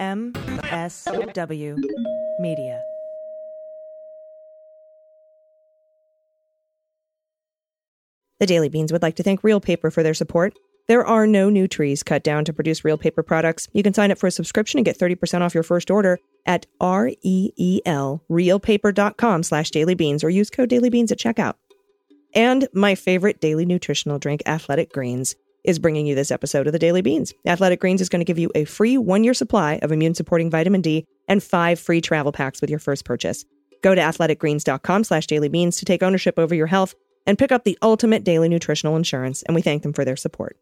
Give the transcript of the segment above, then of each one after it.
MSW Media. The Daily Beans would like to thank Reel Paper for their support. There are no new trees cut down to produce Reel Paper products. You can sign up for a subscription and get 30% off your first order at R-E-E-L, reelpaper.com slash dailybeans, or use code dailybeans at checkout. And my favorite daily nutritional drink, Athletic Greens, is bringing you this episode of the Daily Beans. Athletic Greens is going to give you a free one-year supply of immune-supporting vitamin D and five free travel packs with your first purchase. Go to athleticgreens.com slash dailybeans to take ownership over your health and pick up the ultimate daily nutritional insurance, and we thank them for their support.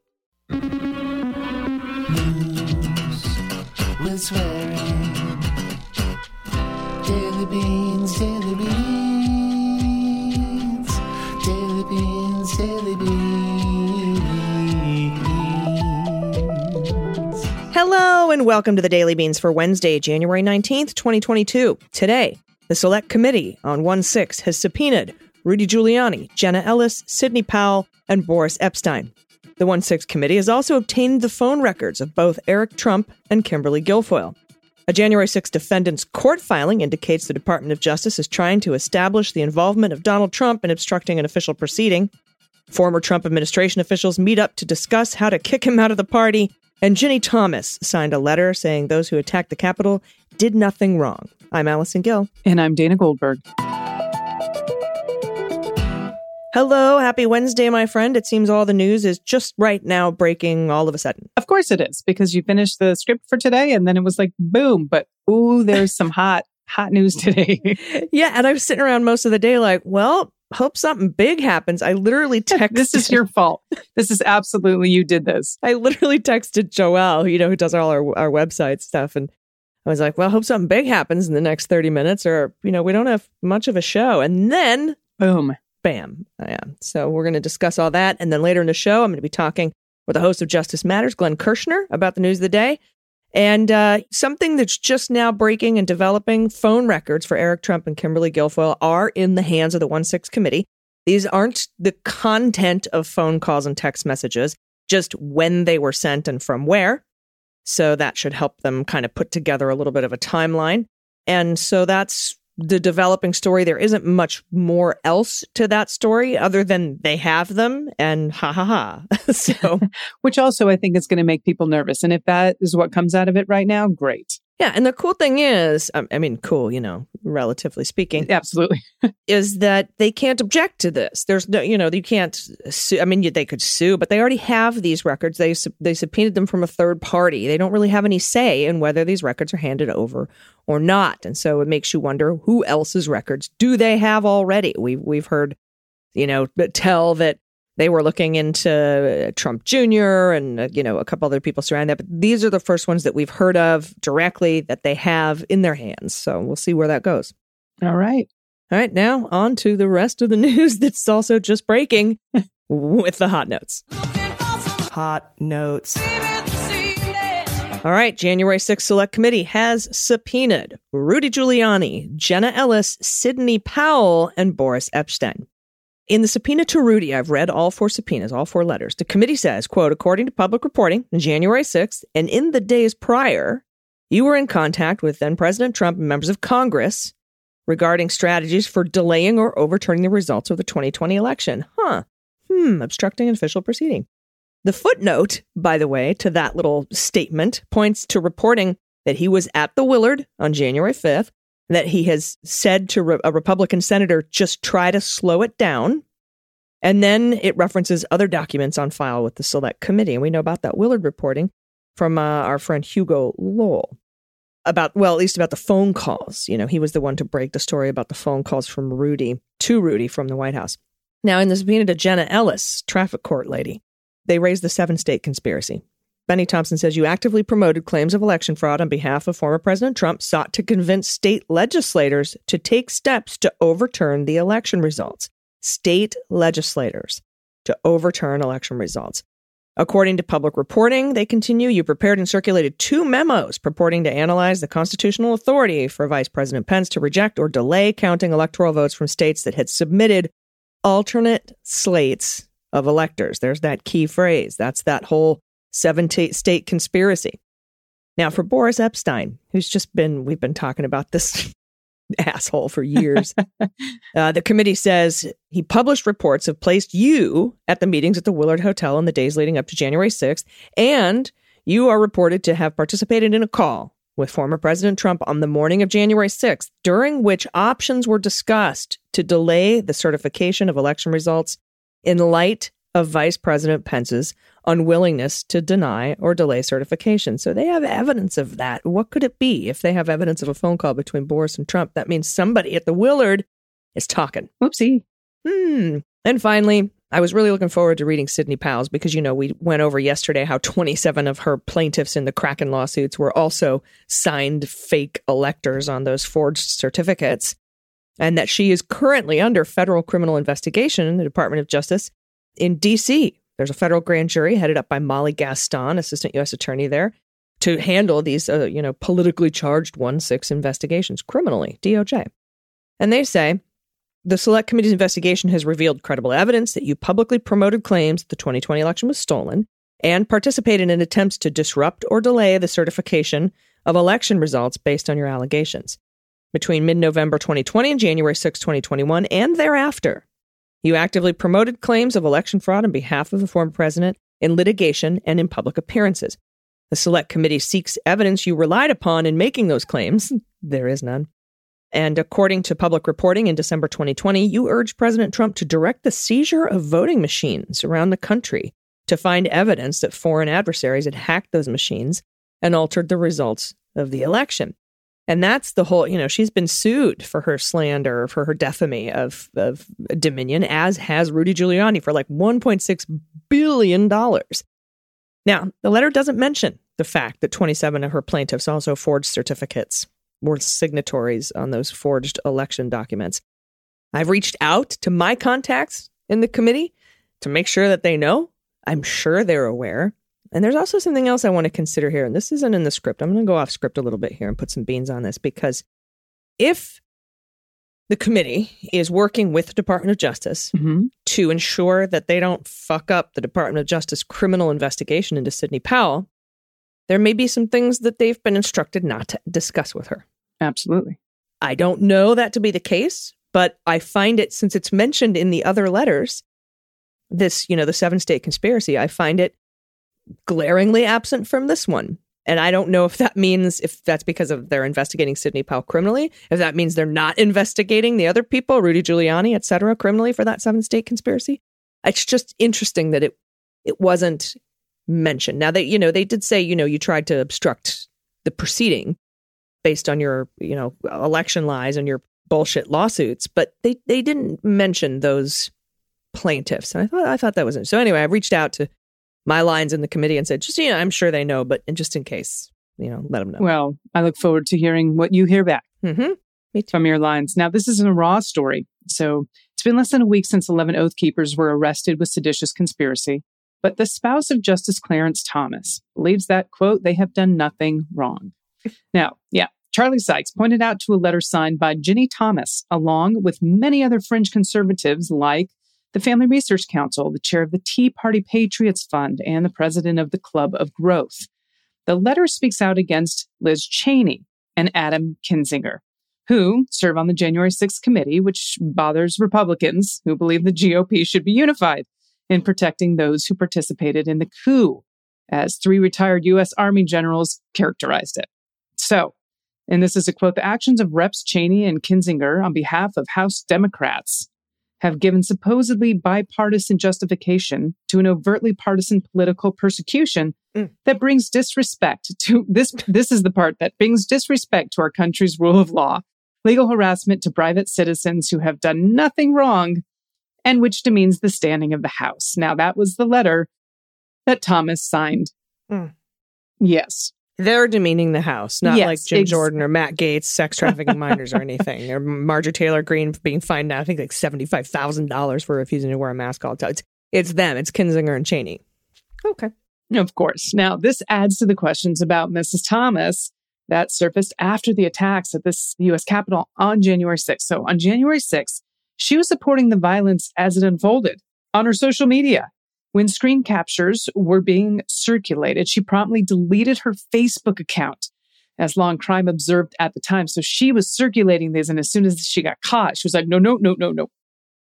And welcome to the Daily Beans for Wednesday, January 19th, 2022. Today, the Select Committee on 1 6 has subpoenaed Rudy Giuliani, Jenna Ellis, Sidney Powell, and Boris Epshteyn. The 1 6 Committee has also obtained the phone records of both Eric Trump and Kimberly Guilfoyle. A January 6 defendant's court filing indicates the Department of Justice is trying to establish the involvement of Donald Trump in obstructing an official proceeding. Former Trump administration officials meet up to discuss how to kick him out of the party, and Ginny Thomas signed a letter saying those who attacked the Capitol did nothing wrong. I'm Allison Gill. And I'm Dana Goldberg. Hello, happy Wednesday, my friend. It seems all the news is just right now breaking all of a sudden. Of course it is, because you finished the script for today and then it was like boom. But ooh, there's some hot, hot news today. Yeah, and I was sitting around most of the day like, well, hope something big happens. I literally texted. this is your fault. This is absolutely you did this. I literally texted Joelle, you know, who does all our our website stuff, and I was like, well, hope something big happens in the next thirty minutes, or you know, we don't have much of a show. And then, Boom. bam, yeah. So we're going to discuss all that, and then later in the show, I'm going to be talking with the host of Justice Matters, Glenn Kirschner, about the news of the day. And uh, something that's just now breaking and developing phone records for Eric Trump and Kimberly Guilfoyle are in the hands of the 1 6 committee. These aren't the content of phone calls and text messages, just when they were sent and from where. So that should help them kind of put together a little bit of a timeline. And so that's the developing story. There isn't much more else to that story other than they have them and ha ha ha. so Which also I think is going to make people nervous. And if that is what comes out of it right now, great. Yeah, and the cool thing is, um, I mean, cool, you know, relatively speaking, Absolutely. is that they can't object to this. There's no, you know, you can't sue. I mean, you- they could sue, but they already have these records. They they subpoenaed them from a third party. They don't really have any say in whether these records are handed over or not. And so it makes you wonder who else's records do they have already? We've we've heard, you know, tell that they were looking into Trump Jr. and uh, you know a couple other people surrounding that, but these are the first ones that we've heard of directly that they have in their hands. So we'll see where that goes. All right. All right, now on to the rest of the news that's also just breaking with the hot notes. Hot notes. All right, January 6th Select Committee has subpoenaed Rudy Giuliani, Jenna Ellis, Sidney Powell, and Boris Epshteyn. In the subpoena to Rudy, I've read all four subpoenas, all four letters. The committee says, quote, according to public reporting, on January 6th and in the days prior, you were in contact with then President Trump and members of Congress regarding strategies for delaying or overturning the results of the 2020 election. Huh. Hmm, obstructing an official proceeding. The footnote, by the way, to that little statement points to reporting that he was at the Willard on January 5th, that he has said to re- a Republican senator, just try to slow it down. And then it references other documents on file with the Select Committee. And we know about that Willard reporting from uh, our friend Hugo Lowell about, well, at least about the phone calls. You know, he was the one to break the story about the phone calls from Rudy to Rudy from the White House. Now, in the subpoena to Jenna Ellis, traffic court lady, they raised the seven state conspiracy. Bennie Thompson says you actively promoted claims of election fraud on behalf of former President Trump, sought to convince state legislators to take steps to overturn the election results. State legislators to overturn election results. According to public reporting, they continue, you prepared and circulated two memos purporting to analyze the constitutional authority for Vice President Pence to reject or delay counting electoral votes from states that had submitted alternate slates of electors. There's that key phrase. That's that whole seven state conspiracy. Now, for Boris Epshteyn, who's just been, we've been talking about this asshole for years, uh, the committee says he published reports have placed you at the meetings at the Willard Hotel in the days leading up to January 6th, and you are reported to have participated in a call with former President Trump on the morning of January 6th, during which options were discussed to delay the certification of election results in light of Vice President Pence's unwillingness to deny or delay certification. So they have evidence of that. What could it be if they have evidence of a phone call between Boris and Trump? That means somebody at the Willard is talking. Whoopsie. Hmm. And finally, I was really looking forward to reading Sidney Powell's because, you know, we went over yesterday how 27 of her plaintiffs in the Kraken lawsuits were also signed fake electors on those forged certificates, and that she is currently under federal criminal investigation in the Department of Justice in D.C. There's a federal grand jury headed up by Molly Gaston, assistant U.S. attorney there, to handle these, uh, you know, politically charged 1 6 investigations criminally, DOJ. And they say, the Select Committee's investigation has revealed credible evidence that you publicly promoted claims that the 2020 election was stolen and participated in attempts to disrupt or delay the certification of election results based on your allegations. Between mid November 2020 and January 6, 2021, and thereafter, you actively promoted claims of election fraud on behalf of the former president in litigation and in public appearances. The Select Committee seeks evidence you relied upon in making those claims. There is none. And according to public reporting in December 2020, you urged President Trump to direct the seizure of voting machines around the country to find evidence that foreign adversaries had hacked those machines and altered the results of the election. And that's the whole, you know, she's been sued for her slander, for her defamy of, of Dominion, as has Rudy Giuliani for like $1.6 billion. Now, the letter doesn't mention the fact that 27 of her plaintiffs also forged certificates were signatories on those forged election documents. I've reached out to my contacts in the committee to make sure that they know. I'm sure they're aware. And there's also something else I want to consider here. And this isn't in the script. I'm going to go off script a little bit here and put some beans on this because if the committee is working with the Department of Justice Mm-hmm. to ensure that they don't fuck up the Department of Justice criminal investigation into Sidney Powell, there may be some things that they've been instructed not to discuss with her. Absolutely. I don't know that to be the case, but I find it since it's mentioned in the other letters, this, you know, the seven state conspiracy, I find it glaringly absent from this one. And I don't know if that means if that's because of they're investigating Sidney Powell criminally, if that means they're not investigating the other people, Rudy Giuliani, et cetera, criminally for that seven state conspiracy. It's just interesting that it it wasn't mentioned. Now they, you know, they did say, you know, you tried to obstruct the proceeding based on your, you know, election lies and your bullshit lawsuits, but they they didn't mention those plaintiffs. And I thought I thought that was it. So anyway, I reached out to my lines in the committee and said, just you know, I'm sure they know, but just in case, you know, let them know. Well, I look forward to hearing what you hear back mm-hmm. Me too. from your lines. Now, this isn't a raw story. So it's been less than a week since 11 Oath Keepers were arrested with seditious conspiracy. But the spouse of Justice Clarence Thomas believes that, quote, they have done nothing wrong. Now, yeah, Charlie Sykes pointed out to a letter signed by Ginny Thomas, along with many other fringe conservatives like the Family Research Council, the chair of the Tea Party Patriots Fund, and the president of the Club of Growth. The letter speaks out against Liz Cheney and Adam Kinzinger, who serve on the January 6th committee, which bothers Republicans who believe the GOP should be unified in protecting those who participated in the coup, as three retired U.S. Army generals characterized it. So, and this is a quote the actions of Reps Cheney and Kinzinger on behalf of House Democrats have given supposedly bipartisan justification to an overtly partisan political persecution Mm. that brings disrespect to this this is the part that brings disrespect to our country's rule of law legal harassment to private citizens who have done nothing wrong and which demeans the standing of the house now that was the letter that thomas signed Mm. yes They're demeaning the House, not Yes, like Jim ex- Jordan or Matt Gaetz sex trafficking minors or anything, or Marjorie Taylor Greene being fined now, I think like seventy five thousand dollars for refusing to wear a mask all the time. It's, it's them. It's Kinzinger and Cheney. Okay. Of course. Now, this adds to the questions about Mrs. Thomas that surfaced after the attacks at this U.S. Capitol on January 6th. So, on January 6th, she was supporting the violence as it unfolded on her social media When screen captures were being circulated, she promptly deleted her Facebook account, as Law&Crime observed at the time. So she was circulating these, and as soon as she got caught, she was like, no, no, no, no, no.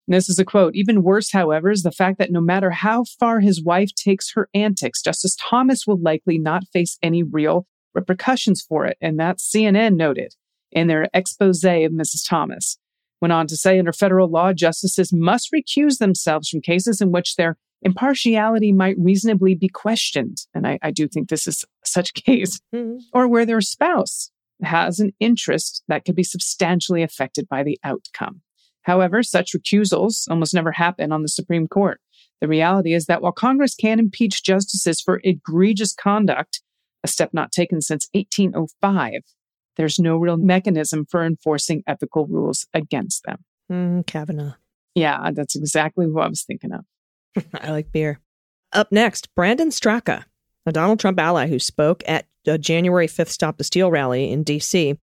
And this is a quote. Even worse, however, is the fact that no matter how far his wife takes her antics, Justice Thomas will likely not face any real repercussions for it. And that CNN noted in their expose of Mrs. Thomas. Went on to say under federal law, justices must recuse themselves from cases in which their impartiality might reasonably be questioned. And I, I do think this is such a case, Mhm. or where their spouse has an interest that could be substantially affected by the outcome. However, such recusals almost never happen on the Supreme Court. The reality is that while Congress can impeach justices for egregious conduct, a step not taken since 1805, there's no real mechanism for enforcing ethical rules against them. Mm, Kavanaugh. Yeah, that's exactly who I was thinking of. I like beer. Up next, Brandon Straka, a Donald Trump ally who spoke at a January 5th Stop the Steal rally in D.C.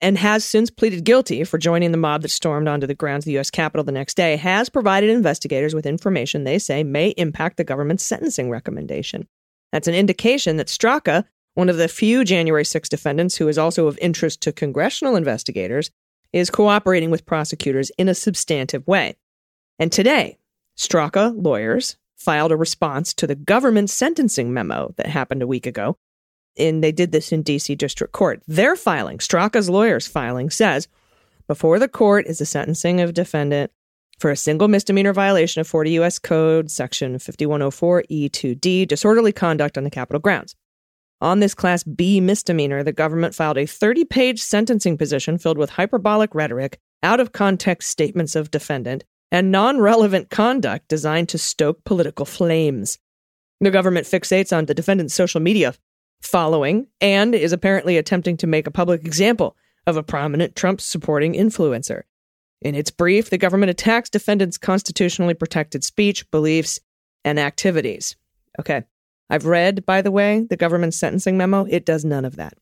and has since pleaded guilty for joining the mob that stormed onto the grounds of the U.S. Capitol the next day, has provided investigators with information they say may impact the government's sentencing recommendation. That's an indication that Straka, one of the few January 6 defendants who is also of interest to congressional investigators, is cooperating with prosecutors in a substantive way. And today, Straka lawyers filed a response to the government sentencing memo that happened a week ago. And they did this in DC District Court. Their filing, Straka's lawyers' filing, says before the court is the sentencing of defendant for a single misdemeanor violation of 40 U.S. Code, Section 5104E2D, disorderly conduct on the Capitol grounds. On this Class B misdemeanor, the government filed a 30 page sentencing position filled with hyperbolic rhetoric, out of context statements of defendant, and non relevant conduct designed to stoke political flames. The government fixates on the defendant's social media following and is apparently attempting to make a public example of a prominent Trump supporting influencer. In its brief, the government attacks defendants' constitutionally protected speech, beliefs, and activities. Okay. I've read, by the way, the government's sentencing memo. It does none of that.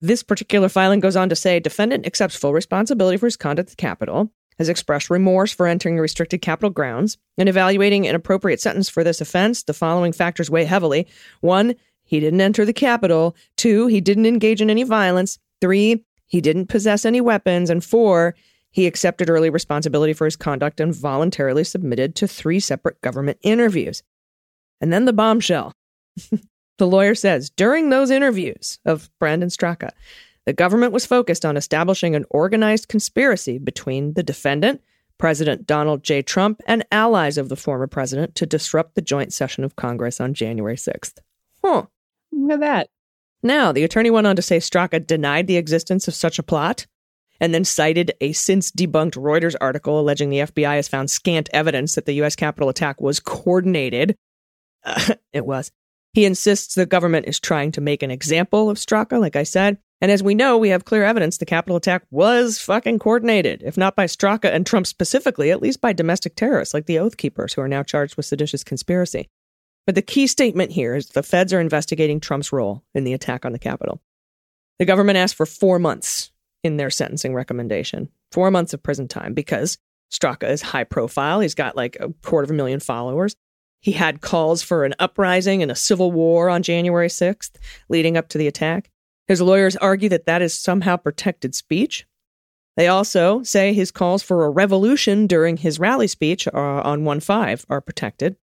This particular filing goes on to say defendant accepts full responsibility for his conduct at the Capitol, has expressed remorse for entering restricted Capitol grounds, and evaluating an appropriate sentence for this offense. The following factors weigh heavily. One, he didn't enter the Capitol. Two, he didn't engage in any violence. Three, he didn't possess any weapons. And four, he accepted early responsibility for his conduct and voluntarily submitted to three separate government interviews. And then the bombshell. the lawyer says during those interviews of Brandon Straka, the government was focused on establishing an organized conspiracy between the defendant, President Donald J. Trump, and allies of the former president to disrupt the joint session of Congress on January 6th. Huh. Look at that. Now, the attorney went on to say Straka denied the existence of such a plot and then cited a since debunked Reuters article alleging the FBI has found scant evidence that the U.S. Capitol attack was coordinated. it was. He insists the government is trying to make an example of Straka, like I said. And as we know, we have clear evidence the Capitol attack was fucking coordinated, if not by Straka and Trump specifically, at least by domestic terrorists like the Oath Keepers, who are now charged with seditious conspiracy. But the key statement here is the feds are investigating Trump's role in the attack on the Capitol. The government asked for four months in their sentencing recommendation, four months of prison time, because Straka is high profile. He's got like a quarter of a million followers. He had calls for an uprising and a civil war on January 6th, leading up to the attack. His lawyers argue that that is somehow protected speech. They also say his calls for a revolution during his rally speech uh, on 1 5 are protected,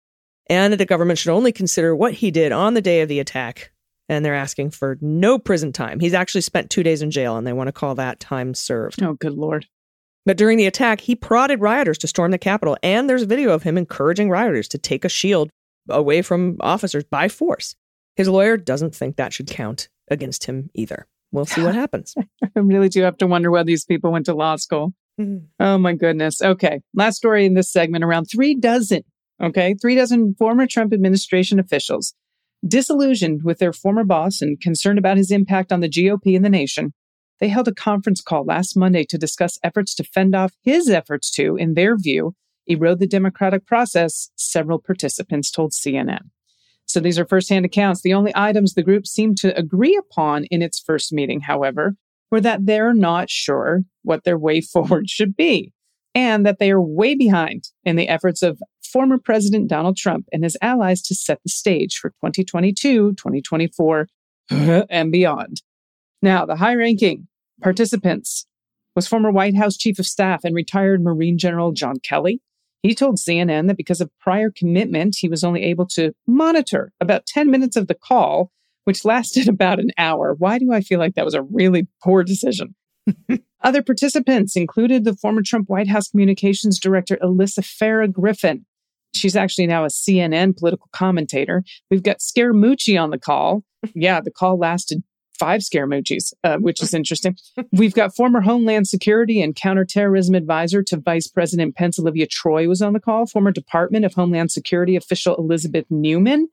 and that the government should only consider what he did on the day of the attack. And they're asking for no prison time. He's actually spent two days in jail, and they want to call that time served. Oh, good Lord. But during the attack, he prodded rioters to storm the Capitol, and there's a video of him encouraging rioters to take a shield away from officers by force. His lawyer doesn't think that should count against him either. We'll see what happens. I really do have to wonder whether these people went to law school. Mm-hmm. Oh my goodness. Okay. Last story in this segment around three dozen, okay, three dozen former Trump administration officials disillusioned with their former boss and concerned about his impact on the GOP and the nation. They held a conference call last Monday to discuss efforts to fend off his efforts to, in their view, erode the democratic process, several participants told CNN. So these are firsthand accounts. The only items the group seemed to agree upon in its first meeting, however, were that they're not sure what their way forward should be. and that they are way behind in the efforts of former President Donald Trump and his allies to set the stage for 2022, 2024, and beyond. Now, the high ranking participants was former White House Chief of Staff and retired Marine General John Kelly. He told CNN that because of prior commitment, he was only able to monitor about 10 minutes of the call, which lasted about an hour. Why do I feel like that was a really poor decision? Other participants included the former Trump White House Communications Director Alyssa Farah Griffin. She's actually now a CNN political commentator. We've got Scaramucci on the call. Yeah, the call lasted five Scaramucci's, uh, which is interesting. We've got former Homeland Security and Counterterrorism Advisor to Vice President Pence Olivia Troy was on the call. Former Department of Homeland Security official Elizabeth Newman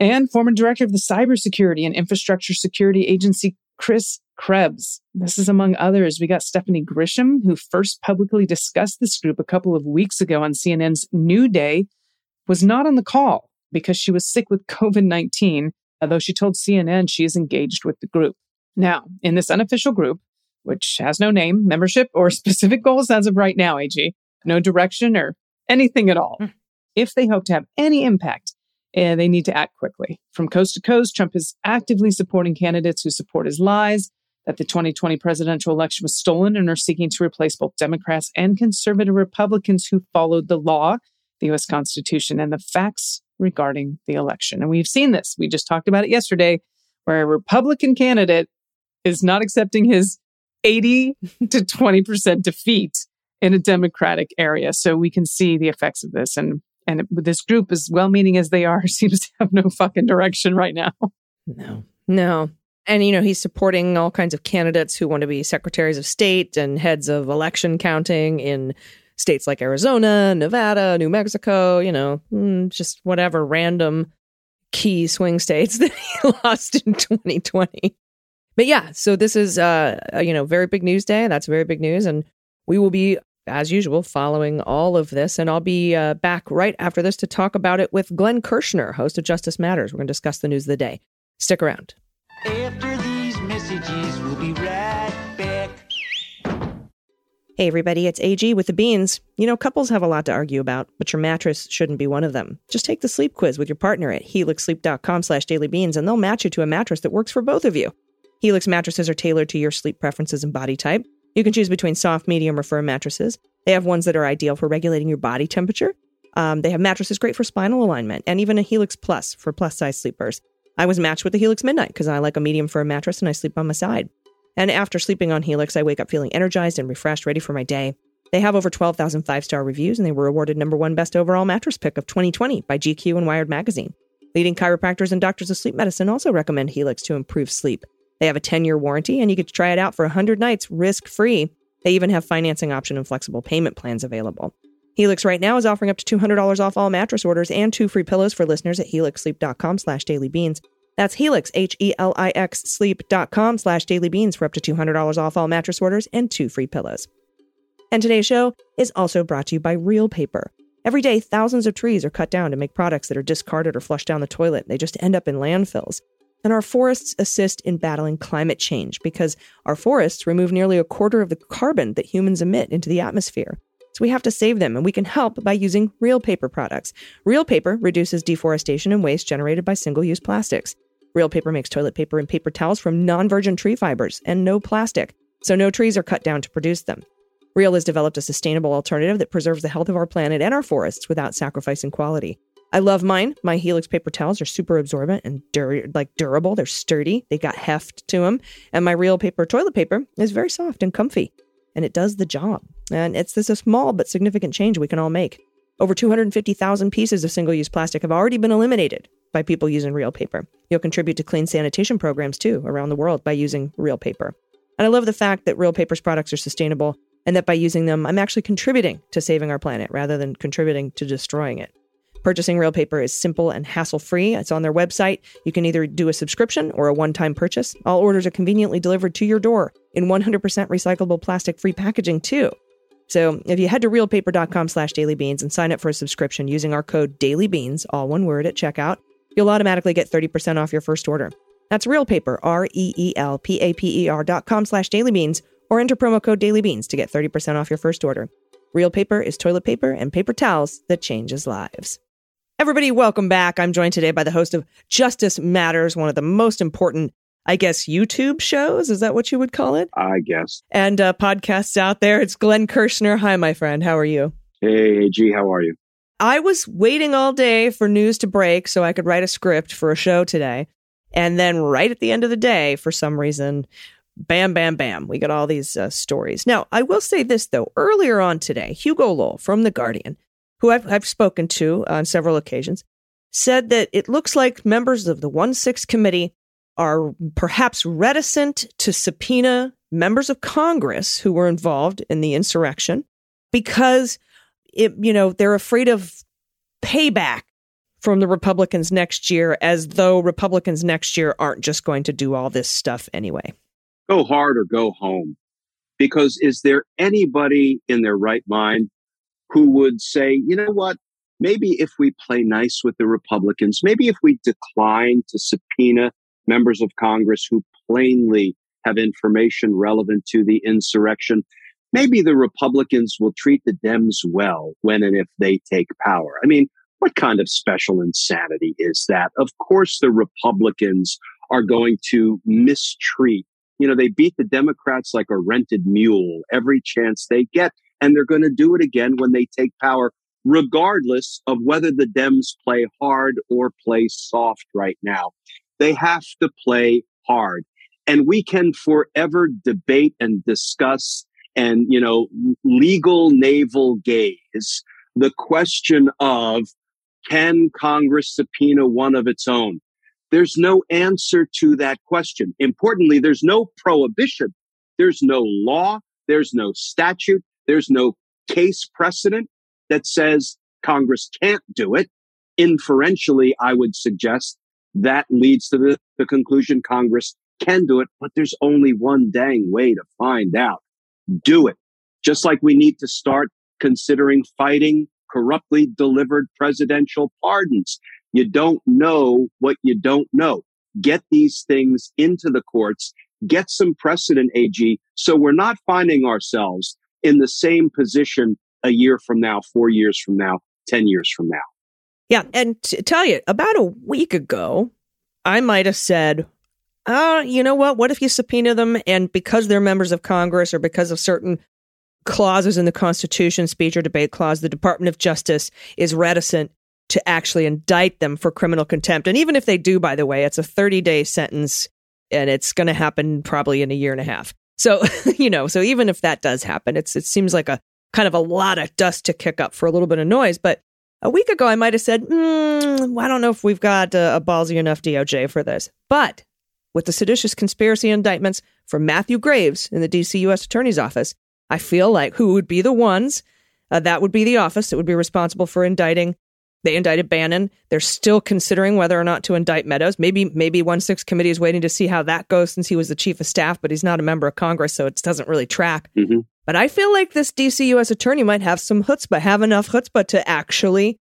and former Director of the Cybersecurity and Infrastructure Security Agency Chris Krebs. This is among others. We got Stephanie Grisham, who first publicly discussed this group a couple of weeks ago on CNN's New Day, was not on the call because she was sick with COVID 19, although she told CNN she is engaged with the group. Now, in this unofficial group, which has no name, membership, or specific goals as of right now, AG, no direction or anything at all. If they hope to have any impact, eh, they need to act quickly. From coast to coast, Trump is actively supporting candidates who support his lies that the 2020 presidential election was stolen and are seeking to replace both Democrats and conservative Republicans who followed the law, the U.S. Constitution, and the facts regarding the election. And we've seen this. We just talked about it yesterday, where a Republican candidate is not accepting his 80 to 20% defeat in a Democratic area. So we can see the effects of this. And and this group, as well meaning as they are, seems to have no fucking direction right now. No, no. And, you know, he's supporting all kinds of candidates who want to be secretaries of state and heads of election counting in states like Arizona, Nevada, New Mexico, you know, mm, just whatever random key swing states that he lost in 2020. But yeah, so this is, uh, you know, very big news day. That's very big news. And we will be, as usual, following all of this. And I'll be uh, back right after this to talk about it with Glenn Kirschner, host of Justice Matters. We're going to discuss the news of the day. Stick around. After Hey, everybody, it's AG with the beans. You know, couples have a lot to argue about, but your mattress shouldn't be one of them. Just take the sleep quiz with your partner at helixsleep.com slash dailybeans, and they'll match you to a mattress that works for both of you. Helix mattresses are tailored to your sleep preferences and body type. You can choose between soft, medium, or firm mattresses. They have ones that are ideal for regulating your body temperature. Um, they have mattresses great for spinal alignment, and even a Helix Plus for plus size sleepers. I was matched with the Helix Midnight because I like a medium firm mattress and I sleep on my side. And after sleeping on Helix, I wake up feeling energized and refreshed, ready for my day. They have over 12,000 five star reviews, and they were awarded number one best overall mattress pick of 2020 by GQ and Wired Magazine. Leading chiropractors and doctors of sleep medicine also recommend Helix to improve sleep. They have a 10 year warranty, and you get to try it out for 100 nights risk free. They even have financing option and flexible payment plans available. Helix right now is offering up to $200 off all mattress orders and two free pillows for listeners at helixsleep.com slash dailybeans. That's Helix, H-E-L-I-X, sleep.com slash dailybeans for up to $200 off all mattress orders and two free pillows. And today's show is also brought to you by Reel Paper. Every day, thousands of trees are cut down to make products that are discarded or flushed down the toilet. They just end up in landfills. And our forests assist in battling climate change because our forests remove nearly a quarter of the carbon that humans emit into the atmosphere. So we have to save them, and we can help by using Reel Paper products. Reel Paper reduces deforestation and waste generated by single use plastics. Reel Paper makes toilet paper and paper towels from non virgin tree fibers and no plastic, so no trees are cut down to produce them. Reel has developed a sustainable alternative that preserves the health of our planet and our forests without sacrificing quality. I love mine. My Helix paper towels are super absorbent and dur- like durable. They're sturdy. They got heft to them. And my Reel Paper toilet paper is very soft and comfy, and it does the job. And it's this a small but significant change we can all make. Over 250,000 pieces of single use plastic have already been eliminated by people using Reel Paper. You'll contribute to clean sanitation programs too around the world by using Reel Paper. And I love the fact that Reel Paper's products are sustainable and that by using them, I'm actually contributing to saving our planet rather than contributing to destroying it. Purchasing Reel Paper is simple and hassle free. It's on their website. You can either do a subscription or a one time purchase. All orders are conveniently delivered to your door in 100% recyclable plastic free packaging too. So if you head to reelpaper.com slash dailybeans and sign up for a subscription using our code dailybeans, all one word at checkout, you'll automatically get 30% off your first order. That's Reel Paper, R-E-E-L-P-A-P-E-R dot com slash dailybeans, or enter promo code dailybeans to get 30% off your first order. Reel Paper is toilet paper and paper towels that changes lives. Everybody, welcome back. I'm joined today by the host of Justice Matters, one of the most important, I guess, YouTube shows. Is that what you would call it? I guess. And uh, podcasts out there. It's Glenn Kirschner. Hi, my friend. How are you? Hey, G, how are you? I was waiting all day for news to break so I could write a script for a show today. And then, right at the end of the day, for some reason, bam, bam, bam, we got all these uh, stories. Now, I will say this, though. Earlier on today, Hugo Lowell from The Guardian, who I've, I've spoken to on several occasions, said that it looks like members of the 1 6 committee are perhaps reticent to subpoena members of Congress who were involved in the insurrection because it, you know, they're afraid of payback from the Republicans next year, as though Republicans next year aren't just going to do all this stuff anyway. Go hard or go home. Because is there anybody in their right mind who would say, you know what? Maybe if we play nice with the Republicans, maybe if we decline to subpoena members of Congress who plainly have information relevant to the insurrection, maybe the Republicans will treat the Dems well when and if they take power. I mean, what kind of special insanity is that? Of course, the Republicans are going to mistreat. You know, they beat the Democrats like a rented mule every chance they get, and they're going to do it again when they take power, regardless of whether the Dems play hard or play soft right now. They have to play hard. And we can forever debate and discuss and, you know, legal navel gaze the question of can Congress subpoena one of its own? There's no answer to that question. Importantly, there's no prohibition. There's no law. There's no statute. There's no case precedent that says Congress can't do it. Inferentially, I would suggest that leads to the, the conclusion Congress can do it, but there's only one dang way to find out. Do it. Just like we need to start considering fighting corruptly delivered presidential pardons. You don't know what you don't know. Get these things into the courts, get some precedent, AG, so we're not finding ourselves in the same position a year from now, four years from now, 10 years from now. Yeah. And to tell you, about a week ago, I might have said, uh, you know what? What if you subpoena them and because they're members of Congress or because of certain clauses in the Constitution, speech or debate clause, the Department of Justice is reticent to actually indict them for criminal contempt. And even if they do, by the way, it's a 30 day sentence and it's going to happen probably in a year and a half. So, you know, so even if that does happen, it's, it seems like a kind of a lot of dust to kick up for a little bit of noise. But a week ago, I might have said, mm, I don't know if we've got a, a ballsy enough DOJ for this. But with the seditious conspiracy indictments from Matthew Graves in the DC U.S. Attorney's Office, I feel like who would be the ones? Uh, that would be the office that would be responsible for indicting. They indicted Bannon. They're still considering whether or not to indict Meadows. Maybe maybe one six committee is waiting to see how that goes since he was the chief of staff, but he's not a member of Congress, so it doesn't really track. Mm-hmm. But I feel like this DC U.S. attorney might have some chutzpah, have enough chutzpah to actually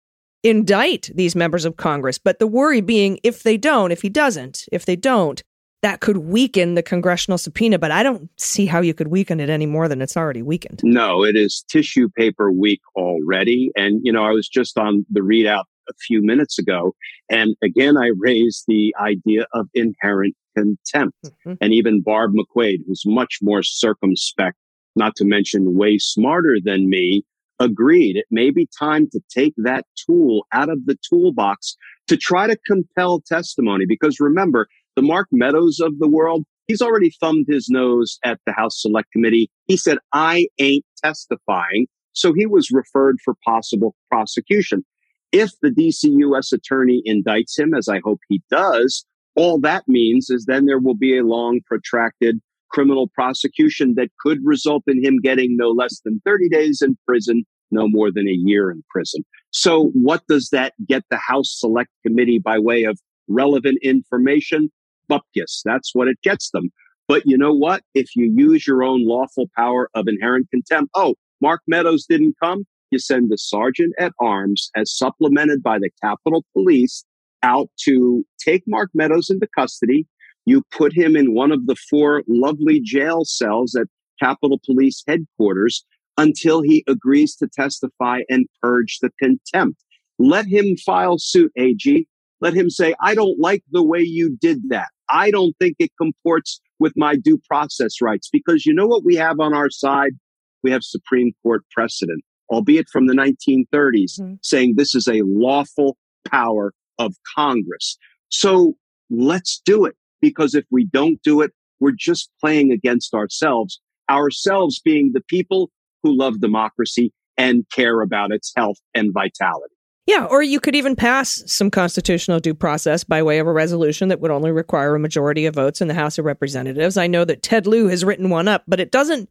indict these members of Congress. But the worry being, if they don't, if he doesn't, if they don't, that could weaken the congressional subpoena, but I don't see how you could weaken it any more than it's already weakened. No, it is tissue paper weak already. And, you know, I was just on the readout a few minutes ago. And again, I raised the idea of inherent contempt. Mm-hmm. And even Barb McQuade, who's much more circumspect, not to mention way smarter than me, agreed it may be time to take that tool out of the toolbox to try to compel testimony. Because remember, the Mark Meadows of the world, he's already thumbed his nose at the House Select Committee. He said, I ain't testifying. So he was referred for possible prosecution. If the DC U.S. attorney indicts him, as I hope he does, all that means is then there will be a long, protracted criminal prosecution that could result in him getting no less than 30 days in prison, no more than a year in prison. So what does that get the House Select Committee by way of relevant information? Bupkis. That's what it gets them. But you know what? If you use your own lawful power of inherent contempt, oh, Mark Meadows didn't come. You send the sergeant at arms as supplemented by the Capitol Police out to take Mark Meadows into custody. You put him in one of the four lovely jail cells at Capitol Police headquarters. until he agrees to testify and purge the contempt. Let him file suit, AG. Let him say, I don't like the way you did that. I don't think it comports with my due process rights because you know what we have on our side? We have Supreme Court precedent, albeit from the 1930s, Mhm. saying this is a lawful power of Congress. So let's do it because if we don't do it, we're just playing against ourselves, ourselves being the people who love democracy and care about its health and vitality. Yeah, or you could even pass some constitutional due process by way of a resolution that would only require a majority of votes in the House of Representatives. I know that Ted Lieu has written one up, but it doesn't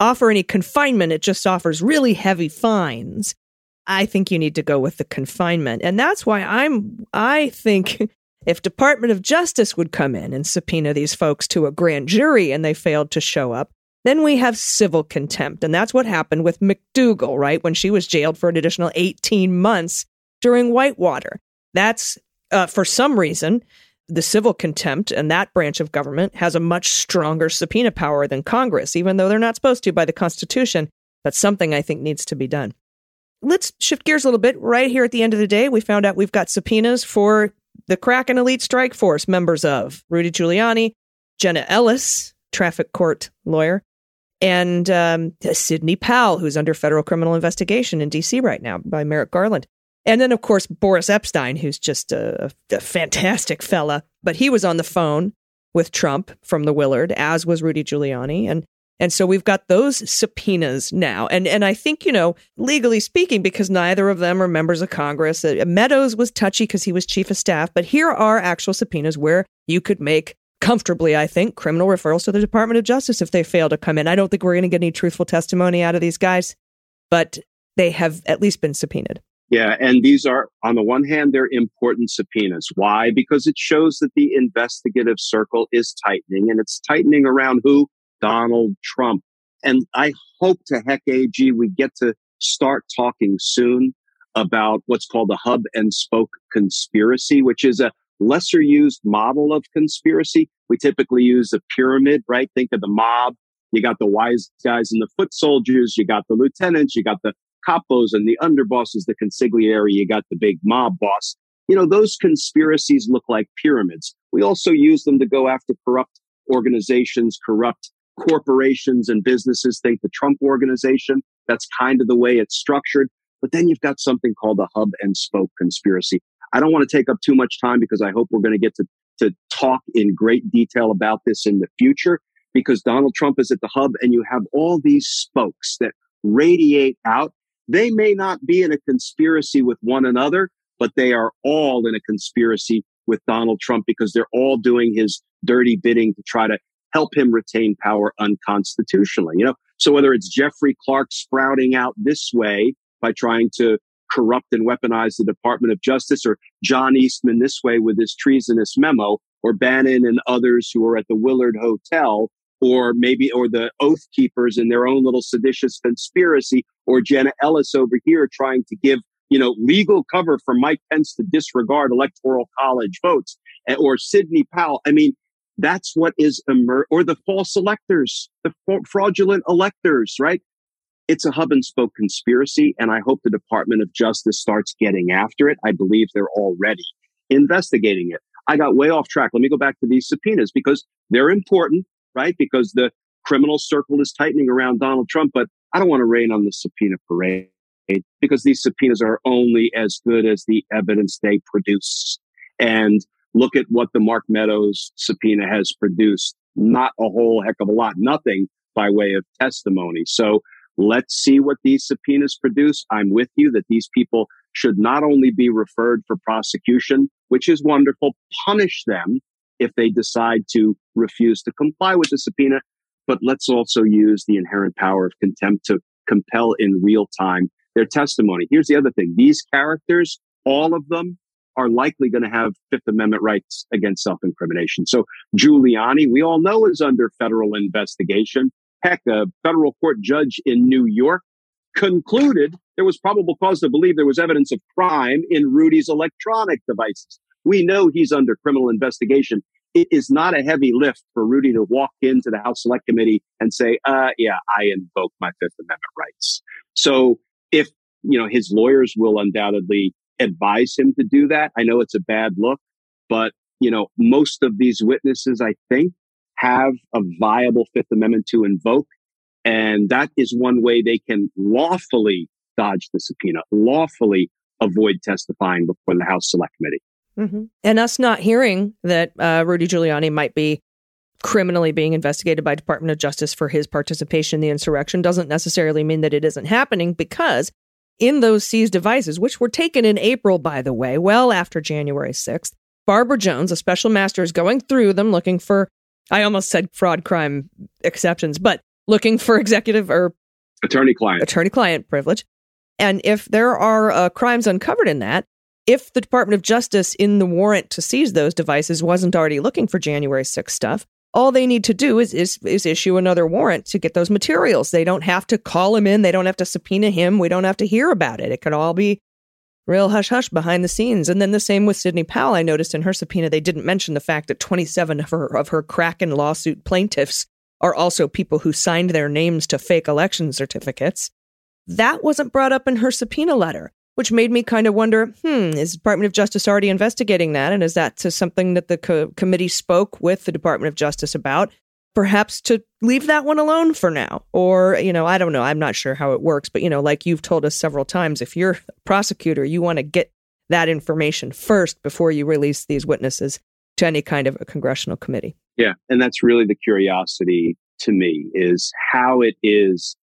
offer any confinement, it just offers really heavy fines. I think you need to go with the confinement. And that's why I'm I think if Department of Justice would come in and subpoena these folks to a grand jury and they failed to show up, then we have civil contempt. And that's what happened with McDougal, right? When she was jailed for an additional 18 months during Whitewater. That's, uh, for some reason, the civil contempt and that branch of government has a much stronger subpoena power than Congress, even though they're not supposed to by the Constitution. That's something I think needs to be done. Let's shift gears a little bit. Right here at the end of the day, we found out we've got subpoenas for the Kraken Elite Strike Force members of Rudy Giuliani, Jenna Ellis, traffic court lawyer, and um, Sidney Powell, who's under federal criminal investigation in D.C. right now by Merrick Garland. And then, of course, Boris Epshteyn, who's just a, a fantastic fella, but he was on the phone with Trump from the Willard, as was Rudy Giuliani. And and so we've got those subpoenas now. And and I think, you know, legally speaking, because neither of them are members of Congress, uh, Meadows was touchy because he was chief of staff, but here are actual subpoenas where you could make comfortably, I think, criminal referrals to the Department of Justice if they fail to come in. I don't think we're going to get any truthful testimony out of these guys, but they have at least been subpoenaed. Yeah, and these are, on the one hand, they're important subpoenas. Why? Because it shows that the investigative circle is tightening, and it's tightening around who? Donald Trump. And I hope to heck AG we get to start talking soon about what's called the hub and spoke conspiracy, which is a lesser used model of conspiracy. We typically use a pyramid, right? Think of the mob. You got the wise guys and the foot soldiers. You got the lieutenants. You got the capos and the underbosses, the consigliere. You got the big mob boss. You know, those conspiracies look like pyramids. We also use them to go after corrupt organizations, corrupt corporations and businesses. Think the Trump organization. That's kind of the way it's structured. But then you've got something called the hub and spoke conspiracy. I don't want to take up too much time because I hope we're going to get to, to talk in great detail about this in the future because Donald Trump is at the hub and you have all these spokes that radiate out. They may not be in a conspiracy with one another, but they are all in a conspiracy with Donald Trump because they're all doing his dirty bidding to try to help him retain power unconstitutionally. You know, so whether it's Jeffrey Clark sprouting out this way by trying to corrupt and weaponize the Department of Justice, or John Eastman this way with his treasonous memo, or Bannon and others who are at the Willard Hotel, or maybe, or the Oath Keepers in their own little seditious conspiracy, or Jenna Ellis over here trying to give, you know, legal cover for Mike Pence to disregard electoral college votes, eh, or Sidney Powell. I mean, that's what is emer- or the false electors, the fraudulent electors, right? It's a hub and spoke conspiracy, and I hope the Department of Justice starts getting after it. I believe they're already investigating it. I got way off track. Let me go back to these subpoenas because they're important, right? Because the criminal circle is tightening around Donald Trump, but I don't want to rain on the subpoena parade because these subpoenas are only as good as the evidence they produce. And look at what the Mark Meadows subpoena has produced. Not a whole heck of a lot, nothing by way of testimony. So let's see what these subpoenas produce. I'm with you that these people should not only be referred for prosecution, which is wonderful, punish them if they decide to refuse to comply with the subpoena, but let's also use the inherent power of contempt to compel in real time their testimony. Here's the other thing. These characters, all of them are likely going to have Fifth Amendment rights against self-incrimination. So Giuliani, we all know is under federal investigation. Heck, a federal court judge in New York concluded there was probable cause to believe there was evidence of crime in Rudy's electronic devices. We know he's under criminal investigation. it is not a heavy lift for Rudy to walk into the House Select Committee and say, uh, yeah, I invoke my Fifth Amendment rights. So if, you know, his lawyers will undoubtedly advise him to do that. I know it's a bad look, but, you know, most of these witnesses, I think, have a viable Fifth Amendment to invoke. And that is one way they can lawfully dodge the subpoena, lawfully avoid testifying before the House Select Committee. Mm-hmm. And us not hearing that uh, Rudy Giuliani might be criminally being investigated by Department of Justice for his participation in the insurrection doesn't necessarily mean that it isn't happening because in those seized devices, which were taken in April, by the way, well after January 6th, Barbara Jones, a special master, is going through them looking for, I almost said fraud crime exceptions, but looking for executive or Attorney client. attorney client privilege. And if there are uh, crimes uncovered in that, if the Department of Justice in the warrant to seize those devices wasn't already looking for January 6th stuff, all they need to do is, is is issue another warrant to get those materials. They don't have to call him in. They don't have to subpoena him. We don't have to hear about it. It could all be real hush hush behind the scenes. And then the same with Sidney Powell. I noticed in her subpoena they didn't mention the fact that 27 of her of her Kraken lawsuit plaintiffs are also people who signed their names to fake election certificates. That wasn't brought up in her subpoena letter which made me kind of wonder hmm, is the Department of Justice already investigating that? And is that something that the co- committee spoke with the Department of Justice about? Perhaps to leave that one alone for now. Or, you know, I don't know. I'm not sure how it works. But, you know, like you've told us several times, if you're a prosecutor, you want to get that information first before you release these witnesses to any kind of a congressional committee. Yeah. And that's really the curiosity to me is how it is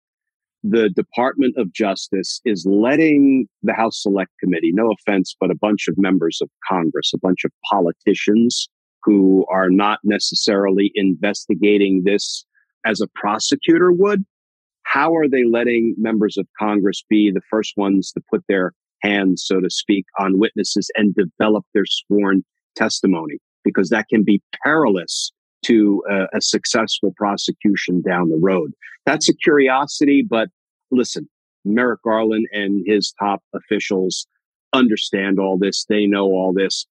the Department of Justice is letting the House Select Committee, no offense, but a bunch of members of Congress, a bunch of politicians who are not necessarily investigating this as a prosecutor would. How are they letting members of Congress be the first ones to put their hands, so to speak, on witnesses and develop their sworn testimony? Because that can be perilous to a, a, successful prosecution down the road. That's a curiosity, but listen, Merrick Garland and his top officials understand all this. They know all this.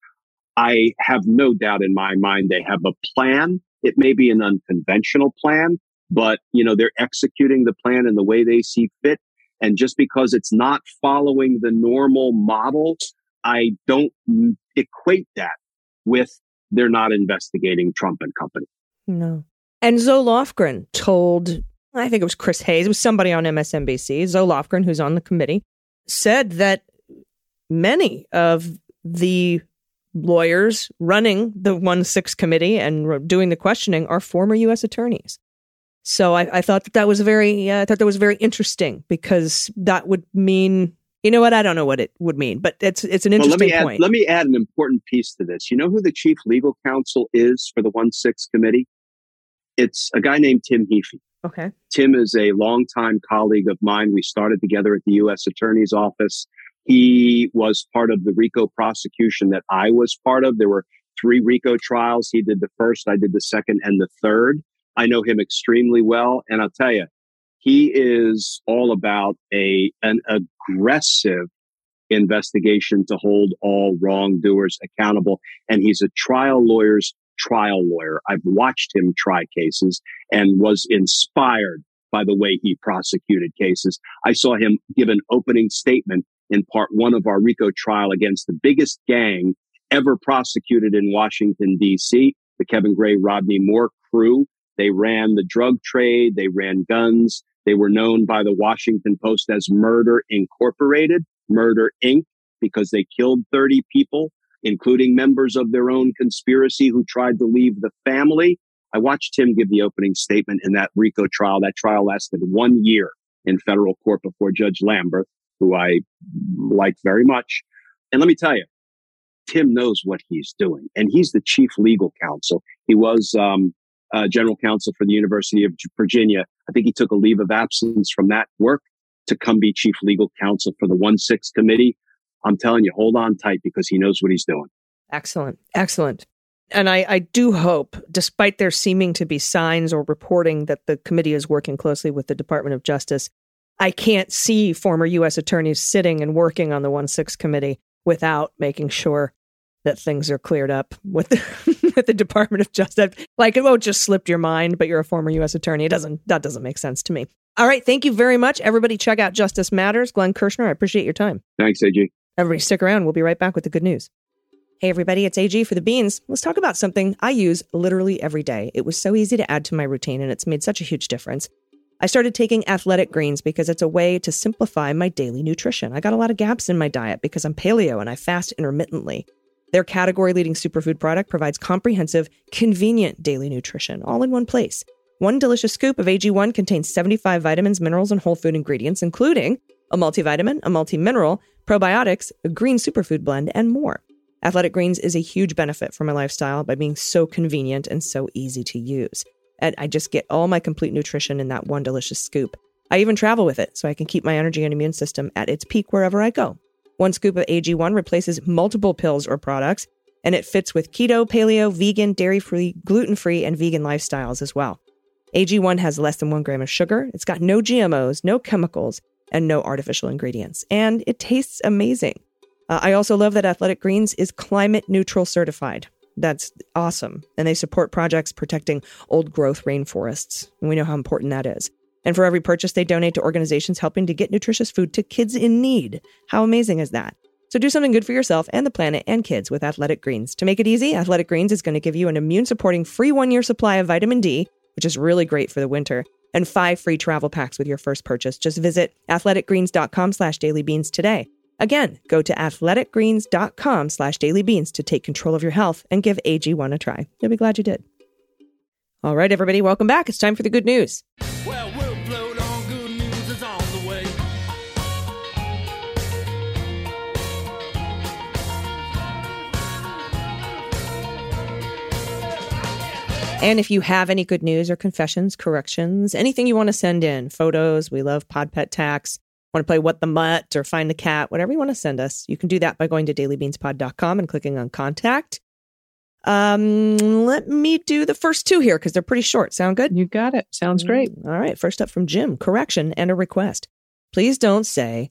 I have no doubt in my mind they have a plan. It may be an unconventional plan, but you know, they're executing the plan in the way they see fit. And just because it's not following the normal model, I don't equate that with they're not investigating Trump and company. No. And Zoe Lofgren told, I think it was Chris Hayes, it was somebody on MSNBC, Zoe Lofgren, who's on the committee, said that many of the lawyers running the 1 6 committee and doing the questioning are former U.S. attorneys. So I, I thought that that was very, uh, I thought that was very interesting because that would mean you know what? I don't know what it would mean, but it's it's an interesting well, let me point. Add, let me add an important piece to this. You know who the chief legal counsel is for the one six committee? It's a guy named Tim Heaphy. Okay. Tim is a longtime colleague of mine. We started together at the U.S. Attorney's Office. He was part of the RICO prosecution that I was part of. There were three RICO trials. He did the first, I did the second, and the third. I know him extremely well, and I'll tell you, he is all about a an aggressive investigation to hold all wrongdoers accountable. And he's a trial lawyer's trial lawyer. I've watched him try cases and was inspired by the way he prosecuted cases. I saw him give an opening statement in part one of our RICO trial against the biggest gang ever prosecuted in Washington, D.C., the Kevin Gray Rodney Moore crew. They ran the drug trade. They ran guns. They were known by the Washington Post as Murder Incorporated, Murder Inc., because they killed 30 people, including members of their own conspiracy who tried to leave the family. I watched him give the opening statement in that RICO trial. That trial lasted one year in federal court before Judge Lamberth, who I like very much. And let me tell you, Tim knows what he's doing, and he's the chief legal counsel. He was um, uh, general counsel for the University of Virginia. I think he took a leave of absence from that work to come be chief legal counsel for the 1 6 committee. I'm telling you, hold on tight because he knows what he's doing. Excellent. Excellent. And I, I do hope, despite there seeming to be signs or reporting that the committee is working closely with the Department of Justice, I can't see former U.S. attorneys sitting and working on the 1 6 committee without making sure that things are cleared up with the, with the Department of Justice. Like it won't just slip your mind, but you're a former U.S. attorney. It doesn't. That doesn't make sense to me. All right, thank you very much, everybody. Check out Justice Matters. Glenn Kirschner, I appreciate your time. Thanks, AG. Everybody, stick around. We'll be right back with the good news. Hey, everybody, it's AG for the beans. Let's talk about something I use literally every day. It was so easy to add to my routine, and it's made such a huge difference. I started taking athletic greens because it's a way to simplify my daily nutrition. I got a lot of gaps in my diet because I'm paleo and I fast intermittently. Their category leading superfood product provides comprehensive, convenient daily nutrition all in one place. One delicious scoop of AG1 contains 75 vitamins, minerals, and whole food ingredients, including a multivitamin, a multi-mineral, probiotics, a green superfood blend, and more. Athletic Greens is a huge benefit for my lifestyle by being so convenient and so easy to use. And I just get all my complete nutrition in that one delicious scoop. I even travel with it so I can keep my energy and immune system at its peak wherever I go. One scoop of AG1 replaces multiple pills or products, and it fits with keto, paleo, vegan, dairy free, gluten free, and vegan lifestyles as well. AG1 has less than one gram of sugar, it's got no GMOs, no chemicals, and no artificial ingredients, and it tastes amazing. Uh, I also love that Athletic Greens is climate neutral certified. That's awesome. And they support projects protecting old growth rainforests. And we know how important that is. And for every purchase, they donate to organizations helping to get nutritious food to kids in need. How amazing is that? So do something good for yourself and the planet and kids with Athletic Greens. To make it easy, Athletic Greens is going to give you an immune supporting free one year supply of vitamin D, which is really great for the winter, and five free travel packs with your first purchase. Just visit athleticgreens.com slash dailybeans today. Again, go to athleticgreens.com slash dailybeans to take control of your health and give AG1 a try. You'll be glad you did. All right, everybody, welcome back. It's time for the good news. And if you have any good news or confessions, corrections, anything you want to send in, photos, we love Pod Pet Tax, want to play What the Mutt or Find the Cat, whatever you want to send us, you can do that by going to dailybeanspod.com and clicking on contact. Um, let me do the first two here because they're pretty short. Sound good? You got it. Sounds great. All right. First up from Jim correction and a request. Please don't say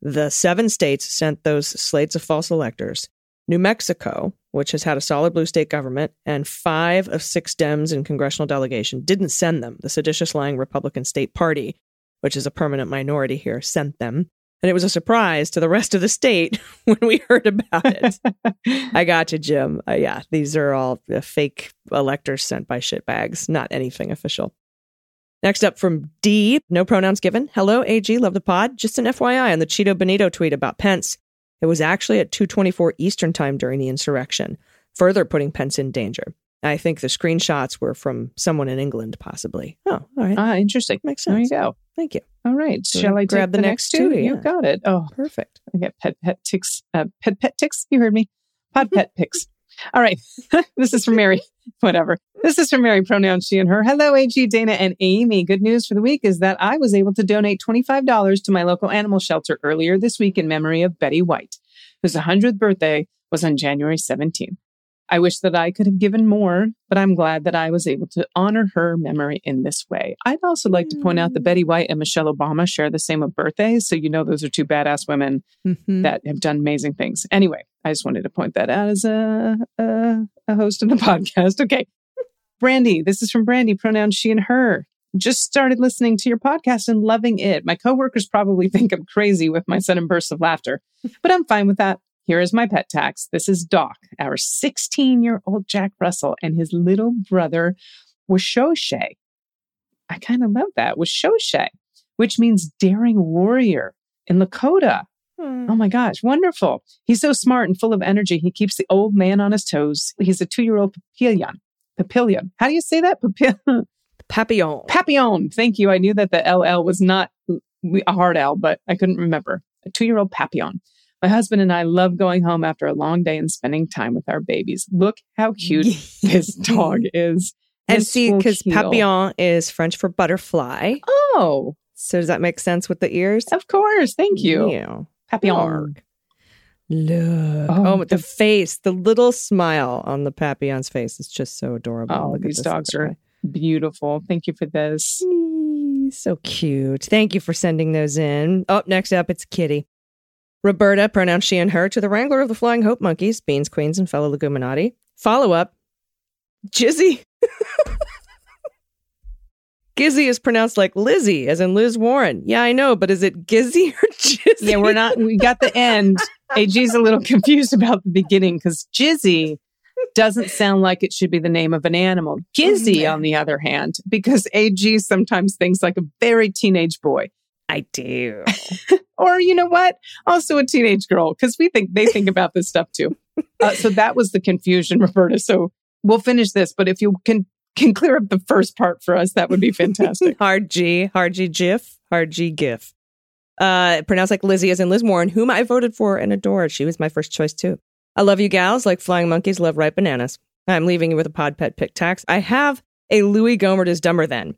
the seven states sent those slates of false electors. New Mexico, which has had a solid blue state government, and five of six Dems in congressional delegation didn't send them. The seditious lying Republican state party, which is a permanent minority here, sent them. And it was a surprise to the rest of the state when we heard about it. I got you, Jim. Uh, yeah, these are all uh, fake electors sent by shitbags, not anything official. Next up from D, no pronouns given. Hello, AG, love the pod. Just an FYI on the Cheeto Benito tweet about Pence. It was actually at 224 Eastern time during the insurrection, further putting Pence in danger. I think the screenshots were from someone in England, possibly. Oh, all right. Ah, interesting. Makes sense. There you go. Thank you. All right. So Shall I grab take the next two? You Yeah. got it. Oh, Perfect. I get pet pet ticks. Uh, pet pet ticks. You heard me. Pod pet pics. All right. this is from Mary. Whatever. This is from Mary. Pronouns she and her. Hello, AG, Dana, and Aimee. Good news for the week is that I was able to donate twenty five dollars to my local animal shelter earlier this week in memory of Betty White, whose 100th birthday was on January 17th. I wish that I could have given more, but I'm glad that I was able to honor her memory in this way. I'd also like to point out that Betty White and Michelle Obama share the same of birthdays. So, you know, those are two badass women Mhm. that have done amazing things. Anyway, I just wanted to point that out as a, a, a host of the podcast. Okay. Brandy, this is from Brandy, pronouns she and her. Just started listening to your podcast and loving it. My coworkers probably think I'm crazy with my sudden bursts of laughter, but I'm fine with that. Here is my pet tax. This is Doc, our 16 year old Jack Russell, and his little brother, Washoshe. I kind of love that, Washoshe, which means daring warrior in Lakota. Hmm. Oh my gosh, wonderful. He's so smart and full of energy. He keeps the old man on his toes. He's a two year old papillon. Papillon. How do you say that? Papillion. Papillon. Papillon. Thank you. I knew that the LL was not a hard L, but I couldn't remember. A two year old Papillon. My husband and I love going home after a long day and spending time with our babies. Look how cute this dog is. and This see, because papillon is French for butterfly. Oh, So does that make sense with the ears? of course. Thank you. Yeah. Papillon. Look. Oh, Oh, the, the- face, the little smile on the papillon's face is just so adorable. Oh, Look these dogs are beautiful. Thank you for this. So cute. Thank you for sending those in. Oh, next up, it's Kitty. Roberta, pronounced she and her, to the wrangler of the Flying Hope Monkeys, Beans, Queens, and fellow Leguminati. Follow up, Jizzy. Gizzy is pronounced like Lizzie, as in Liz Warren. Yeah, I know, but is it Gizzy or Jizzy? Yeah, we're not, we got the end. AG's a little confused about the beginning because Jizzy doesn't sound like it should be the name of an animal. Gizzy, mm-hmm. on the other hand, because AG sometimes thinks like a very teenage boy. I do. Or you know what? Also a teenage girl, because we think they think about this stuff too. Uh, so that was the confusion, Roberta. So we'll finish this, but if you can can clear up the first part for us, that would be fantastic. Hard G, hard G GIF, hard G GIF. Uh, pronounced like Lizzie, as in Liz Warren, whom I voted for and adored. She was my first choice too. I love you gals, like flying monkeys love ripe bananas. I'm leaving you with a pod pet pick tax. I have a Louie Gohmert is dumber than.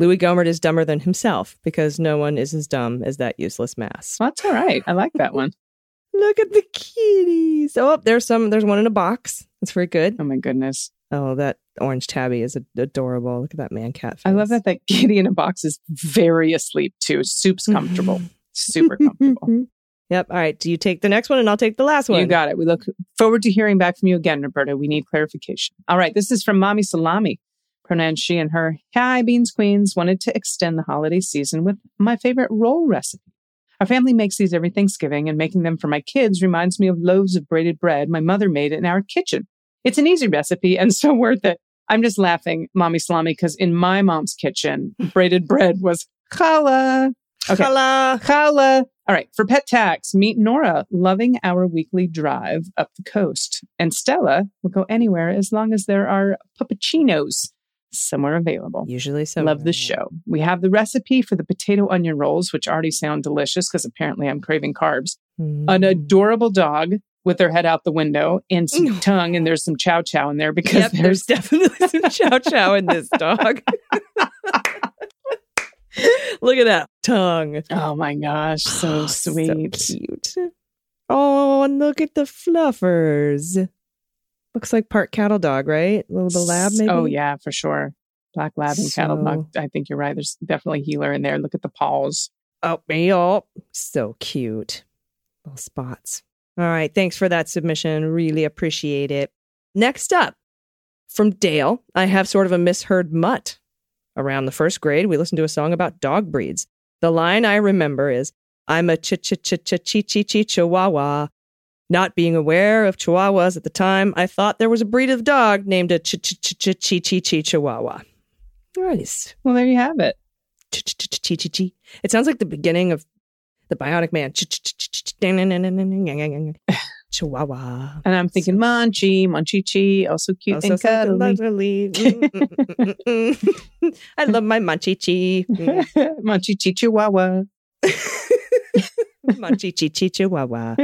Louie Gohmert is dumber than himself because no one is as dumb as that useless mass. That's all right. I like that one. Look at the kitties. Oh, there's some. There's one in a box. That's very good. Oh my goodness. Oh, that orange tabby is ad- adorable. Look at that man cat. Face. I love that that kitty in a box is very asleep too. Soup's comfortable. Super comfortable. Yep. All right. Do you take the next one and I'll take the last one? You got it. We look forward to hearing back from you again, Roberta. We need clarification. All right. This is from Mommy Salami. Pronounced she and her. Hi, Beans Queens. Wanted to extend the holiday season with my favorite roll recipe. Our family makes these every Thanksgiving, and making them for my kids reminds me of loaves of braided bread my mother made in our kitchen. It's an easy recipe and so worth it. I'm just laughing, Mommy Salami, because in my mom's kitchen, braided bread was challah. Okay. Challah. Challah. All right. For pet tax, meet Nora, loving our weekly drive up the coast. And Stella will go anywhere as long as there are puppuccinos somewhere available. Usually so. Love the show. We have the recipe for the potato onion rolls, which already sound delicious because apparently I'm craving carbs. Mm. An adorable dog with their head out the window and some tongue, and there's some chow chow in there because Yep, there's there's definitely some chow chow in this dog. Look at that tongue. oh my gosh, so sweet. So cute. Oh, and look at the fluffers. Looks like part cattle dog, right? Little the lab, oh, maybe. Oh yeah, for sure. Black lab and cattle dog. I think you're right. There's definitely heeler in there. Look at the paws. Oh, yeah. So cute. Little spots. All right. Thanks for that submission. Really appreciate it. Next up, from Dale, I have sort of a misheard mutt. Around the first grade, we listened to a song about dog breeds. The line I remember is, I'm a ch ch ch ch chi chi chi chihuahua. Not being aware of chihuahuas at the time, I thought there was a breed of dog named a ch ch ch ch chi chi chi chihuahua. Nice. Well, there you have it. Ch-ch-ch-ch-chi-chi. It sounds like the beginning of the Bionic Man. Chihuahua. And I'm thinking Munchie, Munchie Chi, also cute Also and cuddly. I love my Munchie Chi. Munchie Chi Chihuahua. Munchie Chi Chi Chihuahua.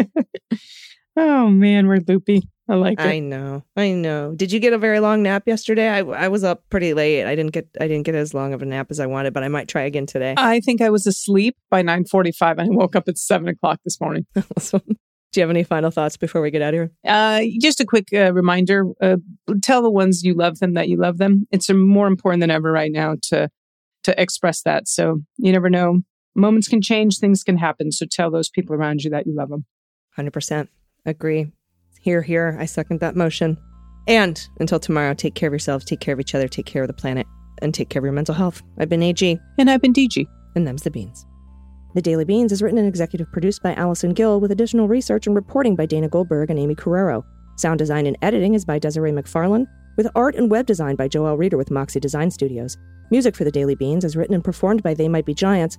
Oh man, we're loopy. I like it. I know. I know. Did you get a very long nap yesterday? I, I was up pretty late. I didn't get I didn't get as long of a nap as I wanted, but I might try again today. I think I was asleep by 9:45 and I woke up at seven o'clock this morning. Awesome. Do you have any final thoughts before we get out of here? Uh, just a quick uh, reminder: uh, tell the ones you love them that you love them. It's more important than ever right now to to express that. So you never know. Moments can change, things can happen. So tell those people around you that you love them. 100%. Agree. Here, here. I second that motion. And until tomorrow, take care of yourselves, take care of each other, take care of the planet, and take care of your mental health. I've been AG, And I've been DG. and them's the beans. The Daily Beans is written and executive produced by Allison Gill with additional research and reporting by Dana Goldberg and Aimee Carrero. Sound design and editing is by Desiree McFarlane, with art and web design by Joel Reeder with Moxie Design Studios. Music for The Daily Beans is written and performed by They Might Be Giants,